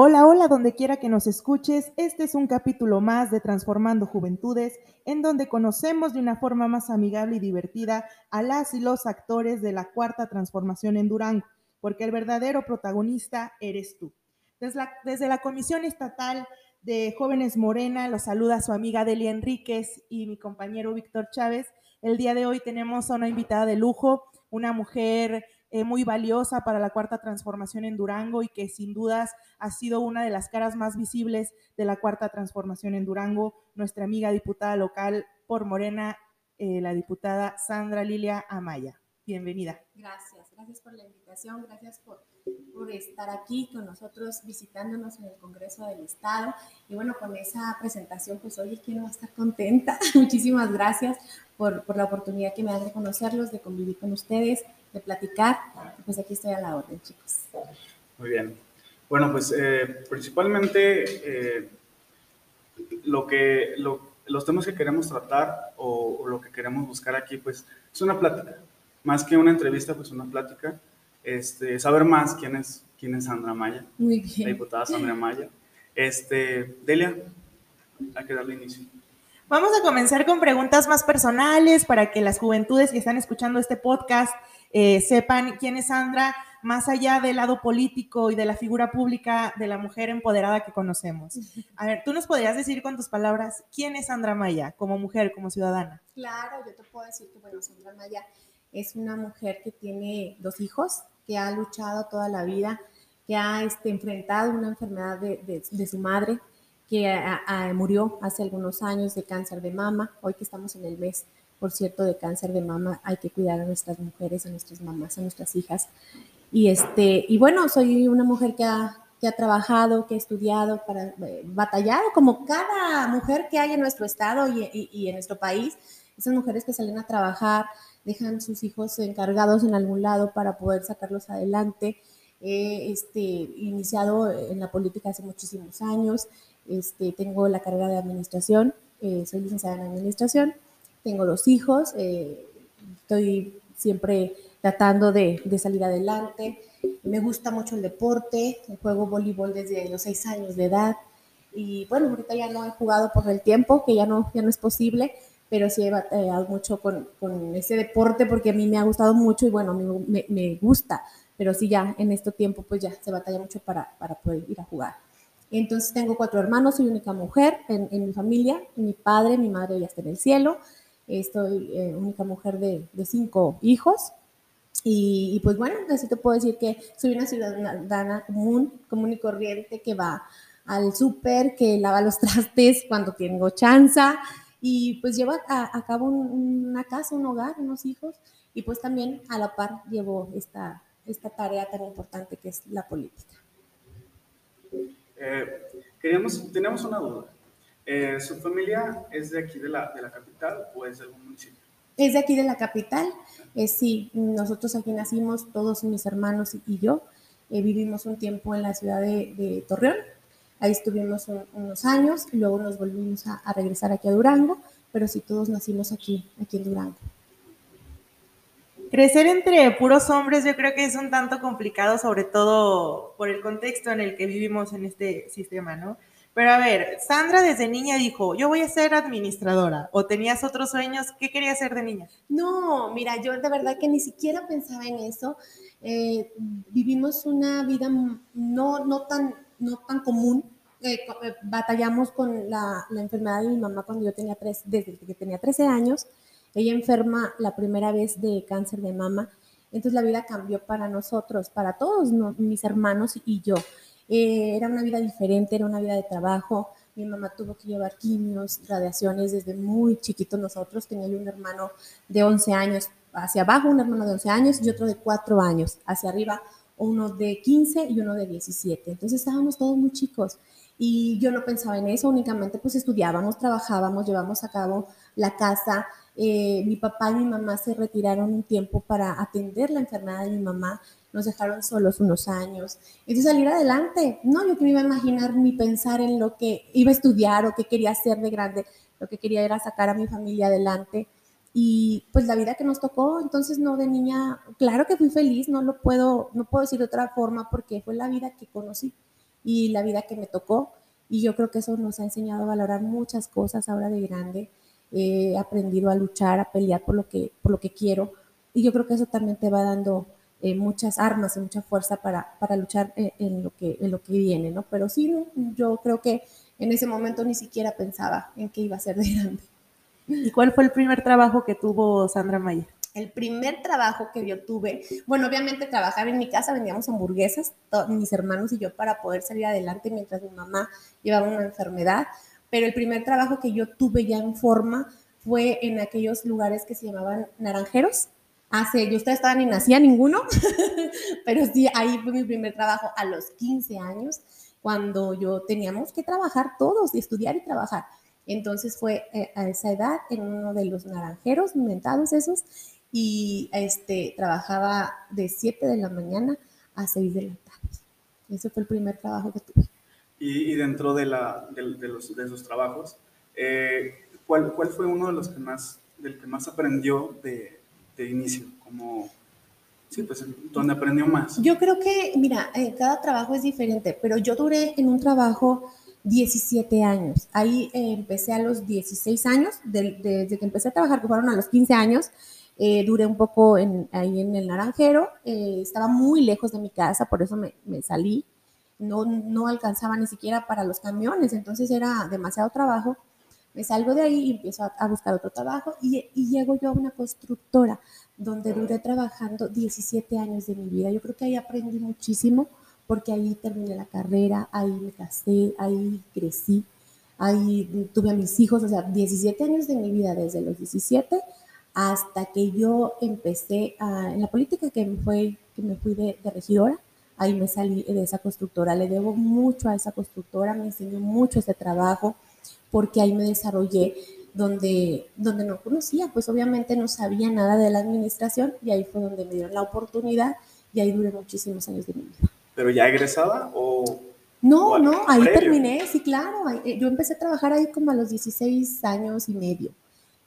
Hola, hola, donde quiera que nos escuches. Este es un capítulo más de Transformando Juventudes, en donde conocemos de una forma más amigable y divertida a las y los actores de la cuarta transformación en Durango, porque el verdadero protagonista eres tú. Desde la, Comisión Estatal de Jóvenes Morena, los saluda su amiga Delia Enríquez y mi compañero Víctor Chávez. El día de hoy tenemos a una invitada de lujo, una mujer eh, muy valiosa para la cuarta transformación en Durango y que sin dudas ha sido una de las caras más visibles de la cuarta transformación en Durango, nuestra amiga diputada local por Morena, eh, la diputada Sandra Lilia Amaya. Bienvenida. Gracias, gracias por la invitación, gracias por, por, estar aquí con nosotros visitándonos en el Congreso del Estado. Y bueno, con esa presentación, pues hoy quiero estar contenta. Muchísimas gracias por, por, la oportunidad que me dan de conocerlos, de convivir con ustedes, de platicar. Pues aquí estoy a la orden, chicos. Muy bien. Bueno, pues eh, principalmente eh, lo que, los temas que queremos tratar o, o, lo que queremos buscar aquí, pues es una plática. Más que una entrevista, pues una plática. Este, saber más quién es, quién es Sandra Maya. Muy bien. La diputada Sandra Maya. Este, Delia, hay que darle inicio. Vamos a comenzar con preguntas más personales para que las juventudes que están escuchando este podcast eh, sepan quién es Sandra, más allá del lado político y de la figura pública de la mujer empoderada que conocemos. A ver, tú nos podrías decir con tus palabras, ¿quién es Sandra Maya como mujer, como ciudadana? Claro, yo te puedo decir que, bueno, Sandra Maya es una mujer que tiene dos hijos, que ha luchado toda la vida, que ha este, enfrentado una enfermedad de, su madre, que a, a, murió hace algunos años de cáncer de mama, hoy que estamos en el mes por cierto, de cáncer de mama, hay que cuidar a nuestras mujeres, a nuestras mamás, a nuestras hijas. Y, este, y bueno, soy una mujer que ha, que ha trabajado, que ha estudiado, para, eh, batallado, como cada mujer que hay en nuestro estado y, y, y, en nuestro país. Esas mujeres que salen a trabajar, dejan sus hijos encargados en algún lado para poder sacarlos adelante. He este, iniciado en la política hace muchísimos años. Este, tengo la carrera de administración, eh, soy licenciada en administración tengo dos hijos, eh, estoy siempre tratando de, de, salir adelante. Me gusta mucho el deporte, juego voleibol desde los seis años de edad. Y bueno, ahorita ya no he jugado por el tiempo, que ya no, ya no es posible, pero sí he batallado mucho con, con ese deporte porque a mí me ha gustado mucho y bueno, mí me, me gusta, pero sí ya en este tiempo pues ya se batalla mucho para, para poder ir a jugar. Entonces tengo cuatro hermanos, soy única mujer en, en mi familia, mi padre, mi madre ya está en el cielo, Estoy eh, única mujer de, de, cinco hijos. Y, y, pues bueno, así te puedo decir que soy una ciudadana común, común y corriente que va al súper, que lava los trastes cuando tengo chance y pues lleva a, a cabo un, una casa, un hogar, unos hijos y pues también a la par llevo esta, esta tarea tan importante que es la política. Eh, queríamos, tenemos una duda. Eh, ¿Su familia es de aquí de la, de la, capital o es de algún municipio? Es de aquí de la capital. Eh, sí, nosotros aquí nacimos, todos mis hermanos y yo. Eh, vivimos un tiempo en la ciudad de, Torreón. Ahí estuvimos un, unos años y luego nos volvimos a, a, regresar aquí a Durango, pero sí todos nacimos aquí, aquí en Durango. Crecer entre puros hombres yo creo que es un tanto complicado, sobre todo por el contexto en el que vivimos en este sistema, ¿no? Pero a ver, Sandra desde niña dijo, yo voy a ser administradora. ¿O tenías otros sueños? ¿Qué querías ser de niña? No, mira, yo de verdad que ni siquiera pensaba en eso. Eh, vivimos una vida no, no, tan, no tan común. Eh, eh, batallamos con la, la, enfermedad de mi mamá cuando yo tenía tres, desde que tenía 13 años. Ella enferma la primera vez de cáncer de mama. Entonces la vida cambió para nosotros, para todos mis hermanos y yo. Eh, era una vida diferente, era una vida de trabajo. Mi mamá tuvo que llevar quimios, radiaciones desde muy chiquitos nosotros. Tenía un hermano de 11 años hacia abajo, un hermano de 11 años y otro de 4 años. Hacia arriba, uno de 15 y uno de 17. Entonces estábamos todos muy chicos y yo no pensaba en eso, únicamente pues estudiábamos, trabajábamos, llevamos a cabo la casa. Eh, mi papá y mi mamá se retiraron un tiempo para atender la enfermedad de mi mamá nos dejaron solos unos años. Entonces salir adelante, no, yo que me iba a imaginar ni pensar en lo que iba a estudiar o qué quería hacer de grande, lo que quería era sacar a mi familia adelante. Y pues la vida que nos tocó, entonces no de niña, claro que fui feliz, no lo puedo, no puedo decir de otra forma porque fue la vida que conocí. Y la vida que me tocó. Y yo creo que eso nos ha enseñado a valorar muchas cosas ahora de grande. He aprendido a luchar, a pelear por lo que, por lo que quiero. Y yo creo que eso también te va dando eh, muchas armas y mucha fuerza para, para luchar eh, en, lo que, en lo que viene, ¿no? Pero sí, yo creo que en ese momento ni siquiera pensaba en que iba a ser de grande. ¿Y cuál fue el primer trabajo que tuvo Sandra Mayer? El primer trabajo que yo tuve, bueno, obviamente trabajaba en mi casa, vendíamos hamburguesas, mis hermanos y yo, para poder salir adelante mientras mi mamá llevaba una enfermedad. Pero el primer trabajo que yo tuve ya en forma fue en aquellos lugares que se llamaban naranjeros. Hace, yo ustedes estaban ni nacía ninguno, pero sí, ahí fue mi primer trabajo a los 15 años, cuando yo teníamos que trabajar todos, estudiar y trabajar. Entonces fue eh, a esa edad en uno de los naranjeros inventados esos y este, trabajaba de 7 de la mañana a 6 de la tarde. Ese fue el primer trabajo que tuve. Y, dentro de, la, de, los, de esos trabajos, eh, ¿cuál, ¿cuál, fue uno de los que más, del que más aprendió de, de inicio? Como, sí, pues, ¿dónde aprendió más? Yo creo que, mira, eh, cada trabajo es diferente, pero yo duré en un trabajo 17 años. Ahí eh, empecé a los 16 años, desde que empecé a trabajar, que fueron a los 15 años, eh, duré un poco en, ahí en el Naranjero, eh, estaba muy lejos de mi casa, por eso me, salí, no, no alcanzaba ni siquiera para los camiones, entonces era demasiado trabajo. Me salgo de ahí y empiezo a, a buscar otro trabajo y, y, llego yo a una constructora donde duré trabajando 17 años de mi vida. Yo creo que ahí aprendí muchísimo porque ahí terminé la carrera, ahí me casé, ahí crecí, ahí tuve a mis hijos, o sea, 17 años de mi vida, desde los 17 hasta que yo empecé en la política que me, fue, que me fui de, regidora, ahí me salí de esa constructora, le debo mucho a esa constructora, me enseñó mucho ese trabajo, porque ahí me desarrollé donde, donde no conocía, pues obviamente no sabía nada de la administración y ahí fue donde me dieron la oportunidad y ahí duré muchísimos años de mi vida. ¿Pero ya egresada o...? No, no, ahí terminé, sí, claro. Eh, yo empecé a trabajar ahí como a los 16 años y medio.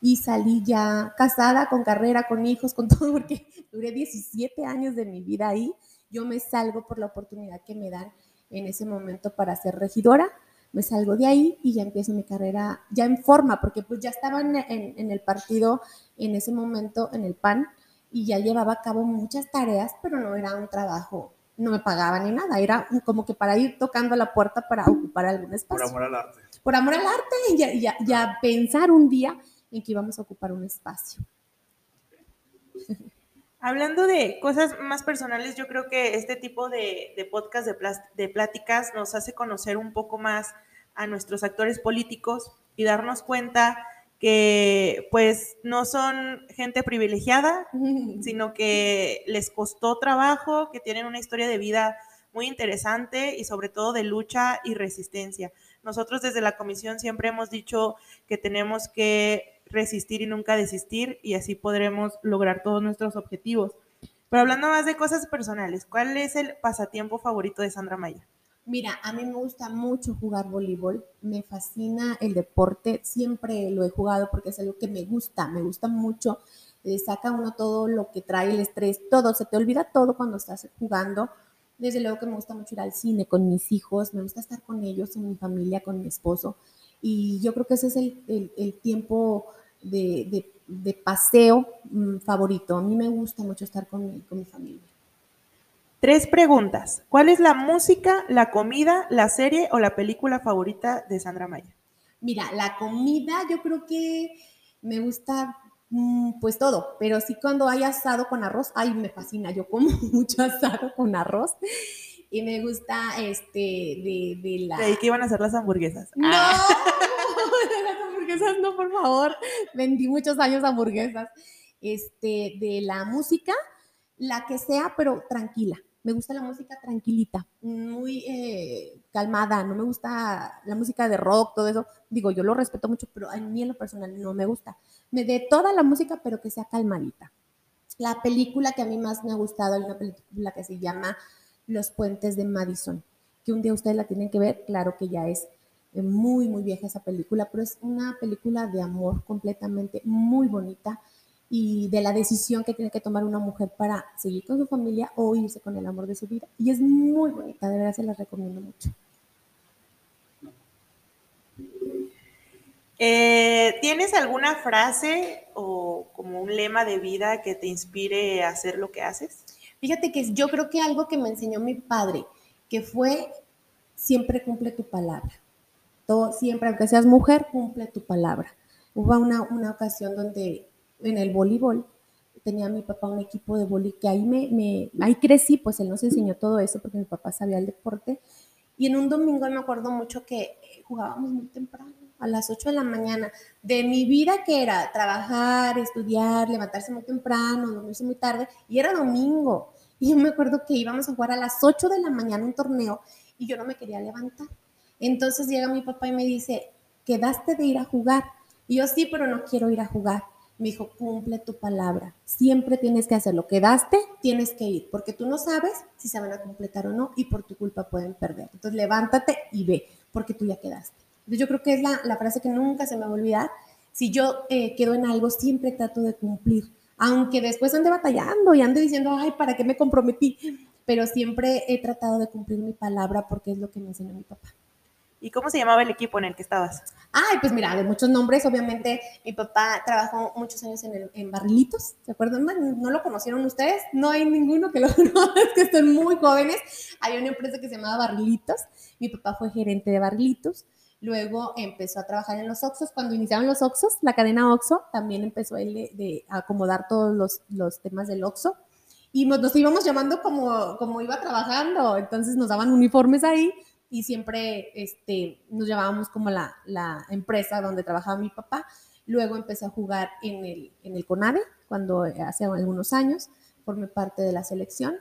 Y salí ya casada, con carrera, con hijos, con todo, porque duré 17 años de mi vida ahí. Yo me salgo por la oportunidad que me dan en ese momento para ser regidora. Me salgo de ahí y ya empiezo mi carrera ya en forma, porque pues ya estaba en, en el partido en ese momento, en el PAN, y ya llevaba a cabo muchas tareas, pero no era un trabajo no me pagaban ni nada, era como que para ir tocando la puerta para ocupar algún espacio. Por amor al arte. Por amor al arte y ya, pensar un día en que íbamos a ocupar un espacio. Hablando de cosas más personales, yo creo que este tipo de, de podcast, de, de pláticas, nos hace conocer un poco más a nuestros actores políticos y darnos cuenta que pues no son gente privilegiada, sino que les costó trabajo, que tienen una historia de vida muy interesante y sobre todo de lucha y resistencia. Nosotros desde la comisión siempre hemos dicho que tenemos que resistir y nunca desistir y así podremos lograr todos nuestros objetivos. Pero hablando más de cosas personales, ¿cuál es el pasatiempo favorito de Sandra Maya? Mira, a mí me gusta mucho jugar voleibol, me fascina el deporte, siempre lo he jugado porque es algo que me gusta, me gusta mucho, le saca uno todo lo que trae el estrés, todo, se te olvida todo cuando estás jugando. Desde luego que me gusta mucho ir al cine con mis hijos, me gusta estar con ellos, con mi familia, con mi esposo. Y yo creo que ese es el, tiempo de, paseo mm, favorito. A mí me gusta mucho estar con mi familia. Tres preguntas. ¿Cuál es la música, la comida, la serie o la película favorita de Sandra Maya? Mira, la comida yo creo que me gusta mm, pues todo, pero sí cuando hay asado con arroz, ay, me fascina, yo como mucho asado con arroz y me gusta este de, de la... De que iban a hacer las hamburguesas. No, ah. Hamburguesas no, por favor, vendí muchos años hamburguesas. Este, de la música, la que sea, pero tranquila me gusta la música tranquilita, muy eh, calmada, no me gusta la música de rock, todo eso. Digo, yo lo respeto mucho, pero a mí en lo personal no me gusta. Me de toda la música, pero que sea calmadita. La película que a mí más me ha gustado, hay una película que se llama Los Puentes de Madison, que un día ustedes la tienen que ver, claro que ya es muy, muy vieja esa película, pero es una película de amor completamente muy bonita y de la decisión que tiene que tomar una mujer para seguir con su familia o irse con el amor de su vida. Y es muy bonita, de verdad se la recomiendo mucho. Eh, ¿Tienes alguna frase o como un lema de vida que te inspire a hacer lo que haces? Fíjate que yo creo que algo que me enseñó mi padre, que fue siempre cumple tu palabra. Siempre, aunque seas mujer, cumple tu palabra. Hubo una, una ocasión donde en el voleibol tenía mi papá un equipo de voleibol que ahí me, ahí crecí, pues él nos enseñó todo eso porque mi papá sabía el deporte. Y en un domingo me acuerdo mucho que jugábamos muy temprano a las 8 de la mañana, de mi vida que era trabajar, estudiar, levantarse muy temprano, dormirse muy tarde, y era domingo. Y yo me acuerdo que íbamos a jugar a las 8 de la mañana un torneo y yo no me quería levantar. Entonces llega mi papá y me dice, quedaste de ir a jugar. Y yo sí, pero no quiero ir a jugar. Me dijo, cumple tu palabra. Siempre tienes que hacerlo. Quedaste, tienes que ir, porque tú no sabes si se van a completar o no y por tu culpa pueden perder. Entonces levántate y ve, porque tú ya quedaste yo creo que es la, la, frase que nunca se me va a olvidar. Si yo eh, quedo en algo, siempre trato de cumplir, aunque después ande batallando y ande diciendo, ay, ¿para qué me comprometí? Pero siempre he tratado de cumplir mi palabra porque es lo que me enseñó mi papá. ¿Y cómo se llamaba el equipo en el que estabas? Ay, pues mira, de muchos nombres. Obviamente, mi papá trabajó muchos años en, el, en Barrilitos. ¿Se acuerdan? ¿No lo conocieron ustedes? No hay ninguno que lo conozca, que están muy jóvenes. Hay una empresa que se llamaba Barrilitos. Mi papá fue gerente de Barrilitos. Luego empezó a trabajar en los Oxos. Cuando iniciaron los Oxos, la cadena Oxo, también empezó él de, acomodar todos los, los, temas del Oxo. Y nos, íbamos llamando como, como iba trabajando. Entonces nos daban uniformes ahí y siempre este, nos llamábamos como la, la empresa donde trabajaba mi papá. Luego empecé a jugar en el, en el CONAVE, cuando hace algunos años, formé parte de la selección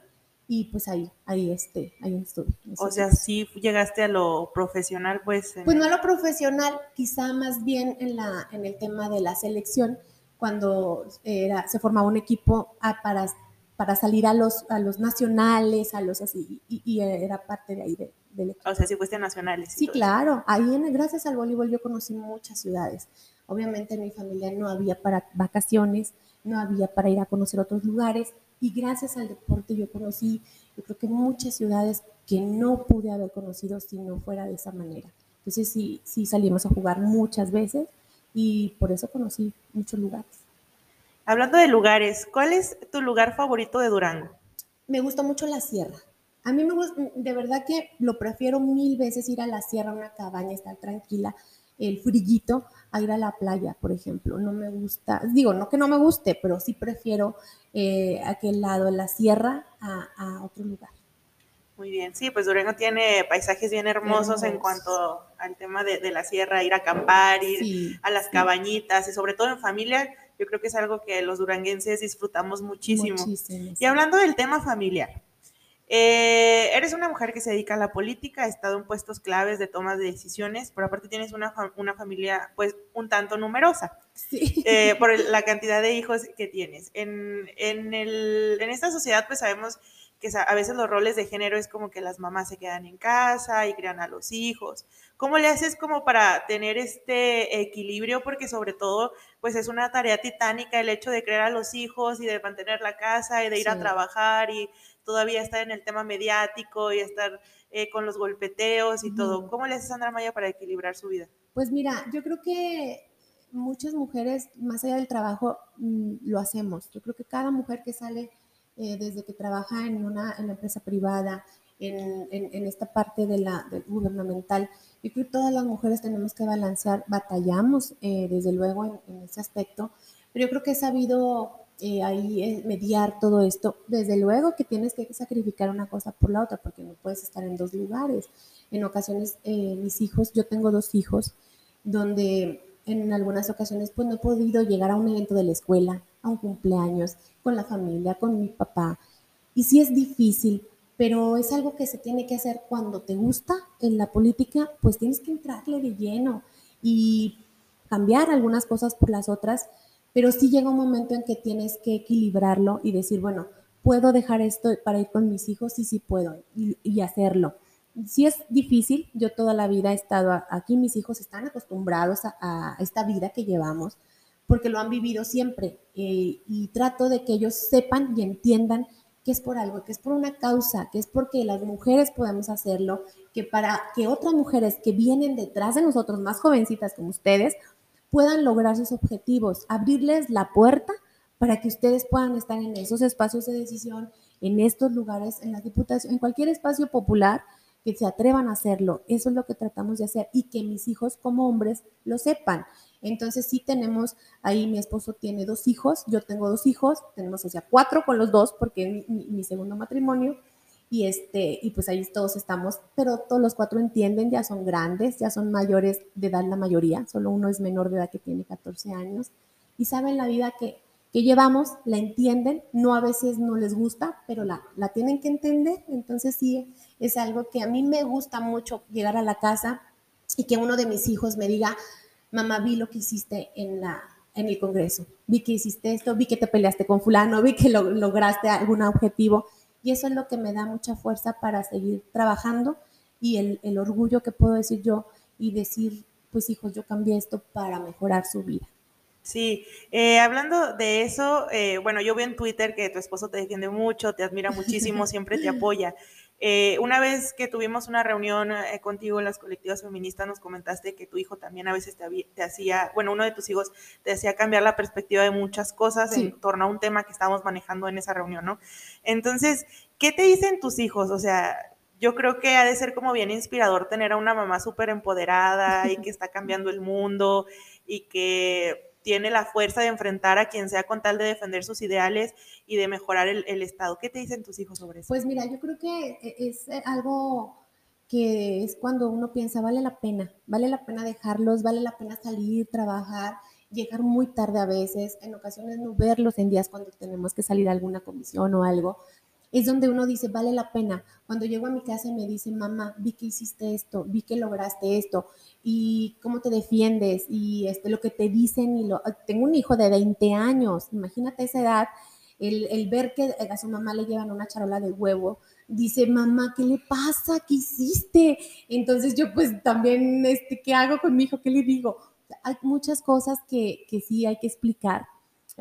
y pues ahí, ahí, este, ahí estuve. O sea, sí llegaste a lo profesional, pues. Pues no a lo profesional, quizá más bien en, la, en el tema de la selección, cuando era, se formaba un equipo para, para salir a los, a los nacionales, a los así, y, era parte de ahí del equipo. O sea, sí fuiste nacionales. Sí, claro. Ahí, en, gracias al voleibol, yo conocí muchas ciudades. Obviamente en mi familia no había para vacaciones, no había para ir a conocer otros lugares, y gracias al deporte yo conocí, yo creo que muchas ciudades que no pude haber conocido si no fuera de esa manera. Entonces sí, sí salimos a jugar muchas veces y por eso conocí muchos lugares. Hablando de lugares, ¿cuál es tu lugar favorito de Durango? Me gusta mucho la sierra. A mí me gusta, de verdad que lo prefiero mil veces ir a la sierra, a una cabaña, estar tranquila, el frillito, a ir a la playa, por ejemplo. No me gusta, digo, no que no me guste, pero sí prefiero eh, aquel lado, la sierra, a, otro lugar. Muy bien, sí, pues Durango tiene paisajes bien hermosos, en cuanto al tema de, la sierra, ir a acampar, ir a las cabañitas y sobre todo en familia, yo creo que es algo que los duranguenses disfrutamos muchísimo. muchísimo y hablando del tema familiar, eh, eres una mujer que se dedica a la política, ha estado en puestos claves de tomas de decisiones, pero aparte tienes una, una familia pues un tanto numerosa eh, por la cantidad de hijos que tienes. En, en, el, en esta sociedad pues sabemos que a veces los roles de género es como que las mamás se quedan en casa y crean a los hijos. ¿Cómo le haces como para tener este equilibrio? Porque sobre todo, pues es una tarea titánica el hecho de crear a los hijos y de mantener la casa y de ir a trabajar y todavía estar en el tema mediático y estar eh, con los golpeteos y todo. ¿Cómo le hace Sandra Maya para equilibrar su vida? Pues mira, yo creo que muchas mujeres, más allá del trabajo, mm, lo hacemos. Yo creo que cada mujer que sale eh, desde que trabaja en una en la empresa privada, en, en, esta parte de la gubernamental, yo creo que todas las mujeres tenemos que balancear, batallamos eh, desde luego en, en, ese aspecto, pero yo creo que he sabido eh, ahí eh, mediar todo esto. Desde luego que tienes que sacrificar una cosa por la otra, porque no puedes estar en dos lugares. En ocasiones, eh, mis hijos, yo tengo dos hijos, donde en algunas ocasiones pues no he podido llegar a un evento de la escuela, a un cumpleaños, con la familia, con mi papá. Y sí es difícil, pero es algo que se tiene que hacer cuando te gusta en la política, pues tienes que entrarle de lleno y cambiar algunas cosas por las otras pero sí llega un momento en que tienes que equilibrarlo y decir, bueno, puedo dejar esto para ir con mis hijos, sí, sí puedo, y, hacerlo. Sí es difícil, yo toda la vida he estado aquí, mis hijos están acostumbrados a, esta vida que llevamos, porque lo han vivido siempre eh, y trato de que ellos sepan y entiendan que es por algo, que es por una causa, que es porque las mujeres podemos hacerlo, que para que otras mujeres que vienen detrás de nosotros, más jovencitas como ustedes, puedan lograr sus objetivos, abrirles la puerta para que ustedes puedan estar en esos espacios de decisión, en estos lugares, en la diputación, en cualquier espacio popular que se atrevan a hacerlo. Eso es lo que tratamos de hacer y que mis hijos como hombres lo sepan. Entonces sí tenemos, ahí mi esposo tiene dos hijos, yo tengo dos hijos, tenemos o sea cuatro con los dos porque es mi, segundo matrimonio y este y pues ahí todos estamos, pero todos los cuatro entienden, ya son grandes, ya son mayores de edad la mayoría, solo uno es menor de edad que tiene 14 años y saben la vida que, que llevamos, la entienden, no a veces no les gusta, pero la, la tienen que entender, entonces sí es algo que a mí me gusta mucho llegar a la casa y que uno de mis hijos me diga, mamá, vi lo que hiciste en, la, en el Congreso, vi que hiciste esto, vi que te peleaste con fulano, vi que lo, lograste algún objetivo. Y eso es lo que me da mucha fuerza para seguir trabajando y el, el orgullo que puedo decir yo y decir, pues hijos, yo cambié esto para mejorar su vida. Sí, eh, hablando de eso, eh, bueno, yo veo en Twitter que tu esposo te defiende mucho, te admira muchísimo, siempre te apoya. Eh, una vez que tuvimos una reunión contigo en las colectivas feministas, nos comentaste que tu hijo también a veces te, hacía, bueno, uno de tus hijos te hacía cambiar la perspectiva de muchas cosas en torno a un tema que estábamos manejando en esa reunión, ¿no? Entonces, ¿qué te dicen tus hijos? O sea, yo creo que ha de ser como bien inspirador tener a una mamá súper empoderada y que está cambiando el mundo y que tiene la fuerza de enfrentar a quien sea con tal de defender sus ideales y de mejorar el, Estado. ¿Qué te dicen tus hijos sobre eso? Pues mira, yo creo que e, es eh, algo que es cuando uno piensa, vale la pena, vale la pena dejarlos, vale la pena salir, trabajar, llegar muy tarde a veces, en ocasiones no verlos en días cuando tenemos que salir a alguna comisión o algo, es donde uno dice, vale la pena. Cuando llego a mi casa y me dicen, mamá, vi que hiciste esto, vi que lograste esto, y cómo te defiendes, y este, lo que te dicen, y lo, tengo un hijo de 20 años, imagínate esa edad, el, el ver que a su mamá le llevan una charola de huevo, dice, mamá, ¿qué le pasa? ¿Qué hiciste? Entonces yo pues también, este, ¿qué hago con mi hijo? ¿Qué le digo? Hay muchas cosas que, que sí hay que explicar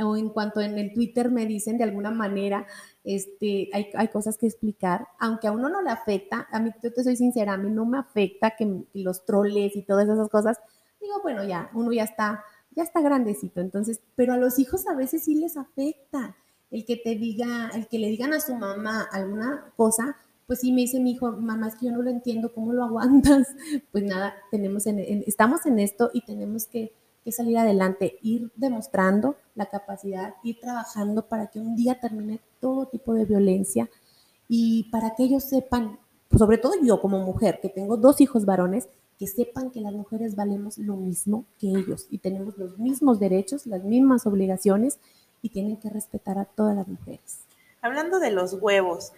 o en cuanto en el Twitter me dicen de alguna manera, este, hay, hay, cosas que explicar, aunque a uno no le afecta, a mí, yo te soy sincera, a mí no me afecta que, los troles y todas esas cosas, digo, bueno, ya, uno ya está, ya está grandecito, entonces, pero a los hijos a veces sí les afecta el que te diga, el que le digan a su mamá alguna cosa, pues sí me dice mi hijo, mamá, es que yo no lo entiendo, ¿cómo lo aguantas? Pues nada, tenemos estamos en esto y tenemos que que salir adelante, ir demostrando la capacidad, ir trabajando para que un día termine todo tipo de violencia y para que ellos sepan, sobre todo yo como mujer, que tengo dos hijos varones, que sepan que las mujeres valemos lo mismo que ellos y tenemos los mismos derechos, las mismas obligaciones y tienen que respetar a todas las mujeres. Hablando de los huevos,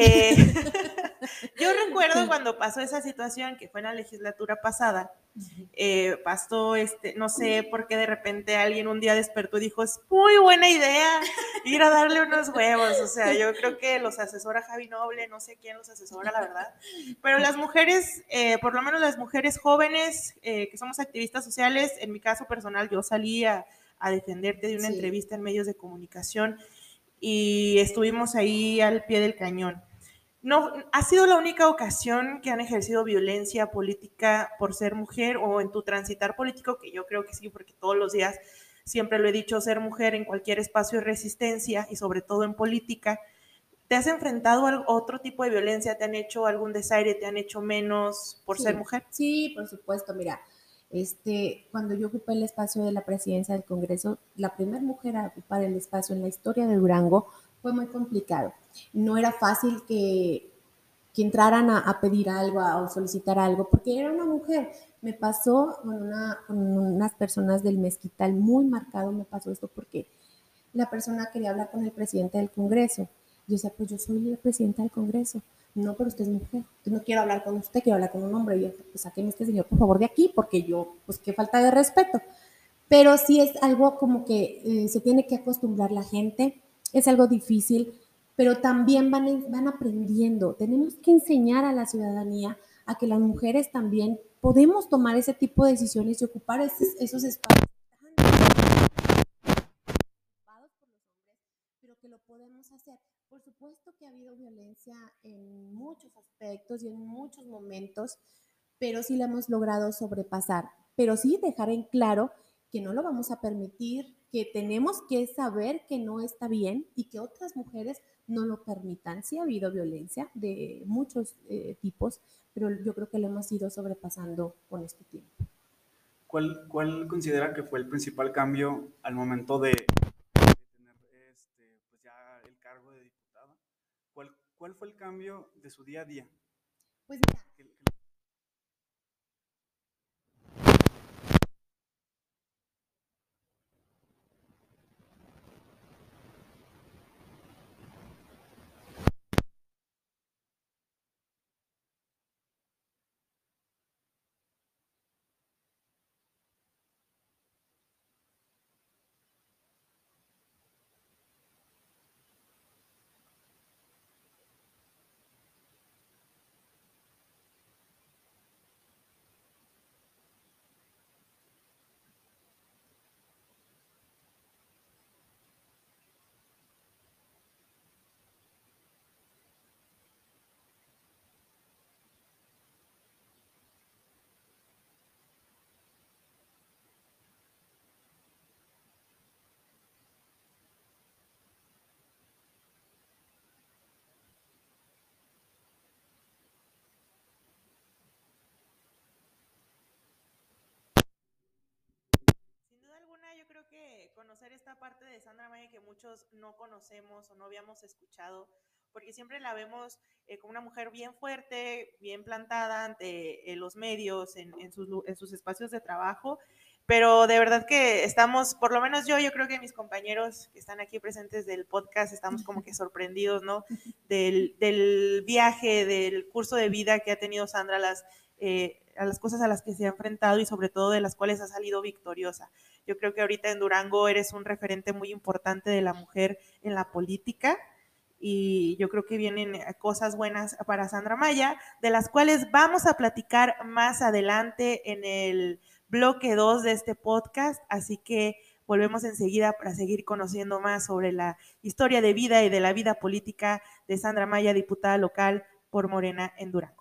eh, yo recuerdo cuando pasó esa situación, que fue en la legislatura pasada, eh, pasó, este, no sé por qué de repente alguien un día despertó y dijo, es muy buena idea ir a darle unos huevos. O sea, yo creo que los asesora Javi Noble, no sé quién los asesora, la verdad. Pero las mujeres, eh, por lo menos las mujeres jóvenes que somos activistas sociales, en mi caso personal, yo salí a, defenderte de una entrevista en medios de comunicación y estuvimos ahí al pie del cañón. No, ¿Ha sido la única ocasión que han ejercido violencia política por ser mujer o en tu transitar político? Que yo creo que sí, porque todos los días siempre lo he dicho, ser mujer en cualquier espacio de resistencia y sobre todo en política. ¿Te has enfrentado a otro tipo de violencia? ¿Te han hecho algún desaire? ¿Te han hecho menos por ser mujer? Sí, por supuesto. Mira, este, cuando yo ocupé el espacio de la presidencia del Congreso, la primera mujer a ocupar el espacio en la historia de Durango fue muy complicado. No era fácil que, que entraran a, pedir algo o solicitar algo, porque era una mujer. Me pasó con, una, con unas personas del mezquital muy marcado, me pasó esto porque la persona quería hablar con el presidente del Congreso. Yo decía, pues yo soy la presidenta del Congreso no, pero usted es mujer, no quiero hablar con usted, quiero hablar con un hombre. Y yo, pues sáqueme este señor, por favor, de aquí, porque yo, pues qué falta de respeto. Pero sí es algo como que eh, se tiene que acostumbrar la gente, es algo difícil, pero también van, van aprendiendo. Tenemos que enseñar a la ciudadanía a que las mujeres también podemos tomar ese tipo de decisiones y ocupar esos, esos espacios que lo podemos hacer. Por supuesto que ha habido violencia en muchos aspectos y en muchos momentos, pero sí la hemos logrado sobrepasar. Pero sí dejar en claro que no lo vamos a permitir, que tenemos que saber que no está bien y que otras mujeres no lo permitan. Sí ha habido violencia de muchos eh, tipos, pero yo creo que lo hemos ido sobrepasando con este tiempo. ¿Cuál, ¿Cuál considera que fue el principal cambio al momento de, tener este, pues ya el cargo de diputada? ¿Cuál, ¿Cuál fue el cambio de su día a día? Pues mira, yo creo que conocer esta parte de Sandra Maya que muchos no conocemos o no habíamos escuchado, porque siempre la vemos eh, como una mujer bien fuerte, bien plantada ante eh, los medios, en, en, sus, en sus espacios de trabajo, pero de verdad que estamos, por lo menos yo, yo creo que mis compañeros que están aquí presentes del podcast, estamos como que sorprendidos, ¿no? Del, del viaje, del curso de vida que ha tenido Sandra, las, eh, a las cosas a las que se ha enfrentado y sobre todo de las cuales ha salido victoriosa. Yo creo que ahorita en Durango eres un referente muy importante de la mujer en la política y yo creo que vienen cosas buenas para Sandra Maya, de las cuales vamos a platicar más adelante en el bloque 2 de este podcast, así que volvemos enseguida para seguir conociendo más sobre la historia de vida y de la vida política de Sandra Maya, diputada local por Morena en Durango.